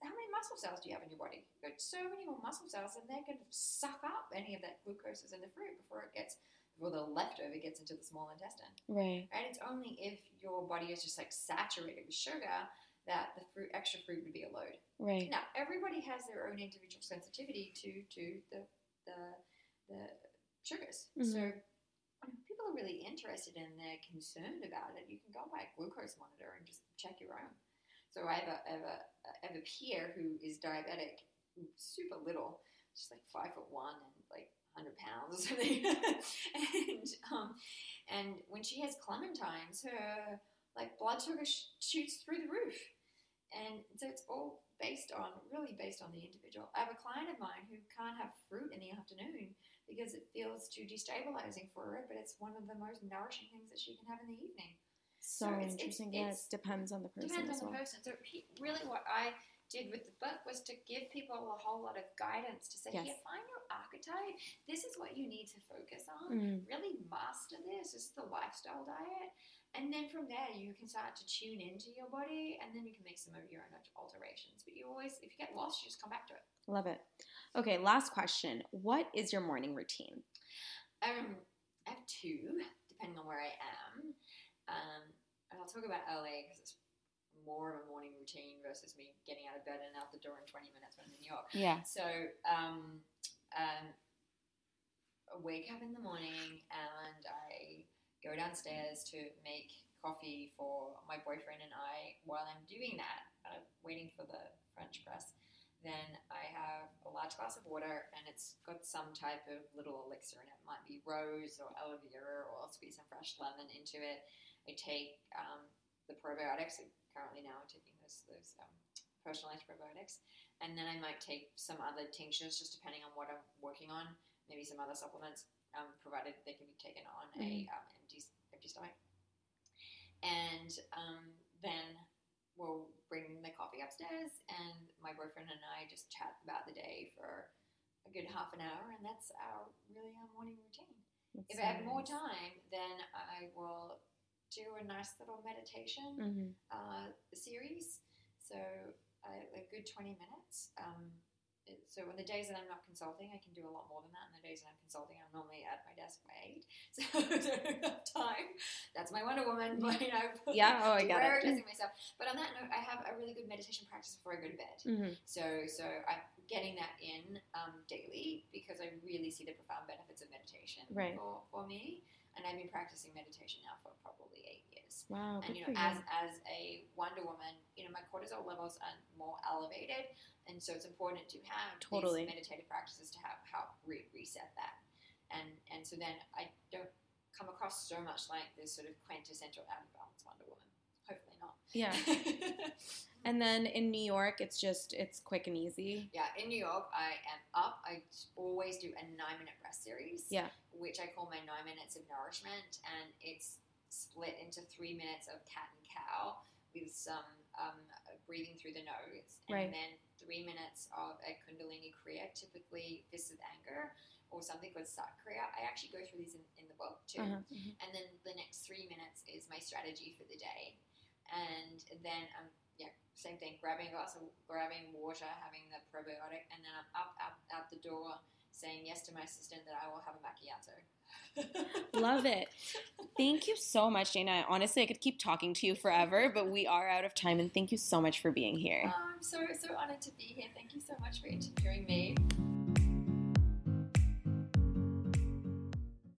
how many muscle cells do you have in your body? You've got so many more muscle cells, and they're going to suck up any of that glucose that's in the fruit before it gets, before the leftover gets into the small intestine. Right. Right? It's only if your body is just like saturated with sugar that the fruit, extra fruit, would be a load. Right. Now, everybody has their own individual sensitivity to to the the, the sugars. Mhm. So, people are really interested and they're concerned about it, you can go buy a glucose monitor and just check your own. So, I have a, I have a, I have a peer who is diabetic, super little, she's like five foot one and like 100 pounds or something. and, um, and when she has clementines, her like blood sugar sh- shoots through the roof. And so it's all based on, really based on the individual. I have a client of mine who can't have fruit in the afternoon because it feels too destabilizing for her, but it's one of the most nourishing things that she can have in the evening. So, So it's- interesting. it's- it's- it depends on the person Depends as on well. the person. So he, really, what I did with the book was to give people a whole lot of guidance to say, Yes. here, find your archetype. This is what you need to focus on. Mm. Really master this. This is the lifestyle diet. And then from there, you can start to tune into your body, and then you can make some of your own alterations. But you always, if you get lost, you just come back to it. Love it. Okay, last question. What is your morning routine? Um, I have two, depending on where I am. Um, and I'll talk about LA because it's more of a morning routine versus me getting out of bed and out the door in 20 minutes when I'm in New York. Yeah. So, um, um, I wake up in the morning and I go downstairs to make coffee for my boyfriend and I. While I'm doing that, uh, waiting for the French press, then I have a large glass of water and it's got some type of little elixir in it. It might be rose or aloe vera or I'll squeeze some fresh lemon into it. I take um, the probiotics. Currently now I'm taking those, those um, personalized probiotics. And then I might take some other tinctures just depending on what I'm working on. Maybe some other supplements, um, provided they can be taken on a um, empty, empty stomach. And um, then we'll bring the coffee upstairs, and my boyfriend and I just chat about the day for a good half an hour, and that's our really our morning routine. That's If so I have more time, then I will do a nice little meditation Mhm. uh, series. So uh, a good 20 minutes. Um, so on the days that I'm not consulting, I can do a lot more than that. And the days that I'm consulting, I'm normally at my desk by eight, so I don't have time. That's my Wonder Woman, but you know, Yeah, oh, I got it. prioritizing myself. But on that note, I have a really good meditation practice before I go to bed. Mhm. So, so I'm getting that in um, daily because I really see the profound benefits of meditation Right. for, for me. And I've been practicing meditation now for probably eight years. Wow, and you know, you. as as a Wonder Woman, you know, my cortisol levels are more elevated, and so it's important to have Totally. these meditative practices to have help re- reset that. And and so then I don't come across so much like this sort of quintessential out of balance Wonder Woman. Hopefully not. Yeah. And then in New York, it's just it's quick and easy. Yeah, in New York, I am up. I always do a nine minute rest series, Yeah. which I call my nine minutes of nourishment, and it's split into three minutes of cat and cow with some um, breathing through the nose, and Right. then three minutes of a Kundalini Kriya, typically fists of anger, or something called Sat Kriya. I actually go through these in, in the book too. Uh-huh. mhm. And then the next three minutes is my strategy for the day. And then, um, yeah same thing, grabbing a glass of grabbing water, having the probiotic, and then I'm up, up out the door saying yes to my assistant that I will have a macchiato. Love it. Thank you so much, Dana. Honestly, I could keep talking to you forever, but we are out of time, and thank you so much for being here. Oh, I'm so so honored to be here. Thank you so much for interviewing me.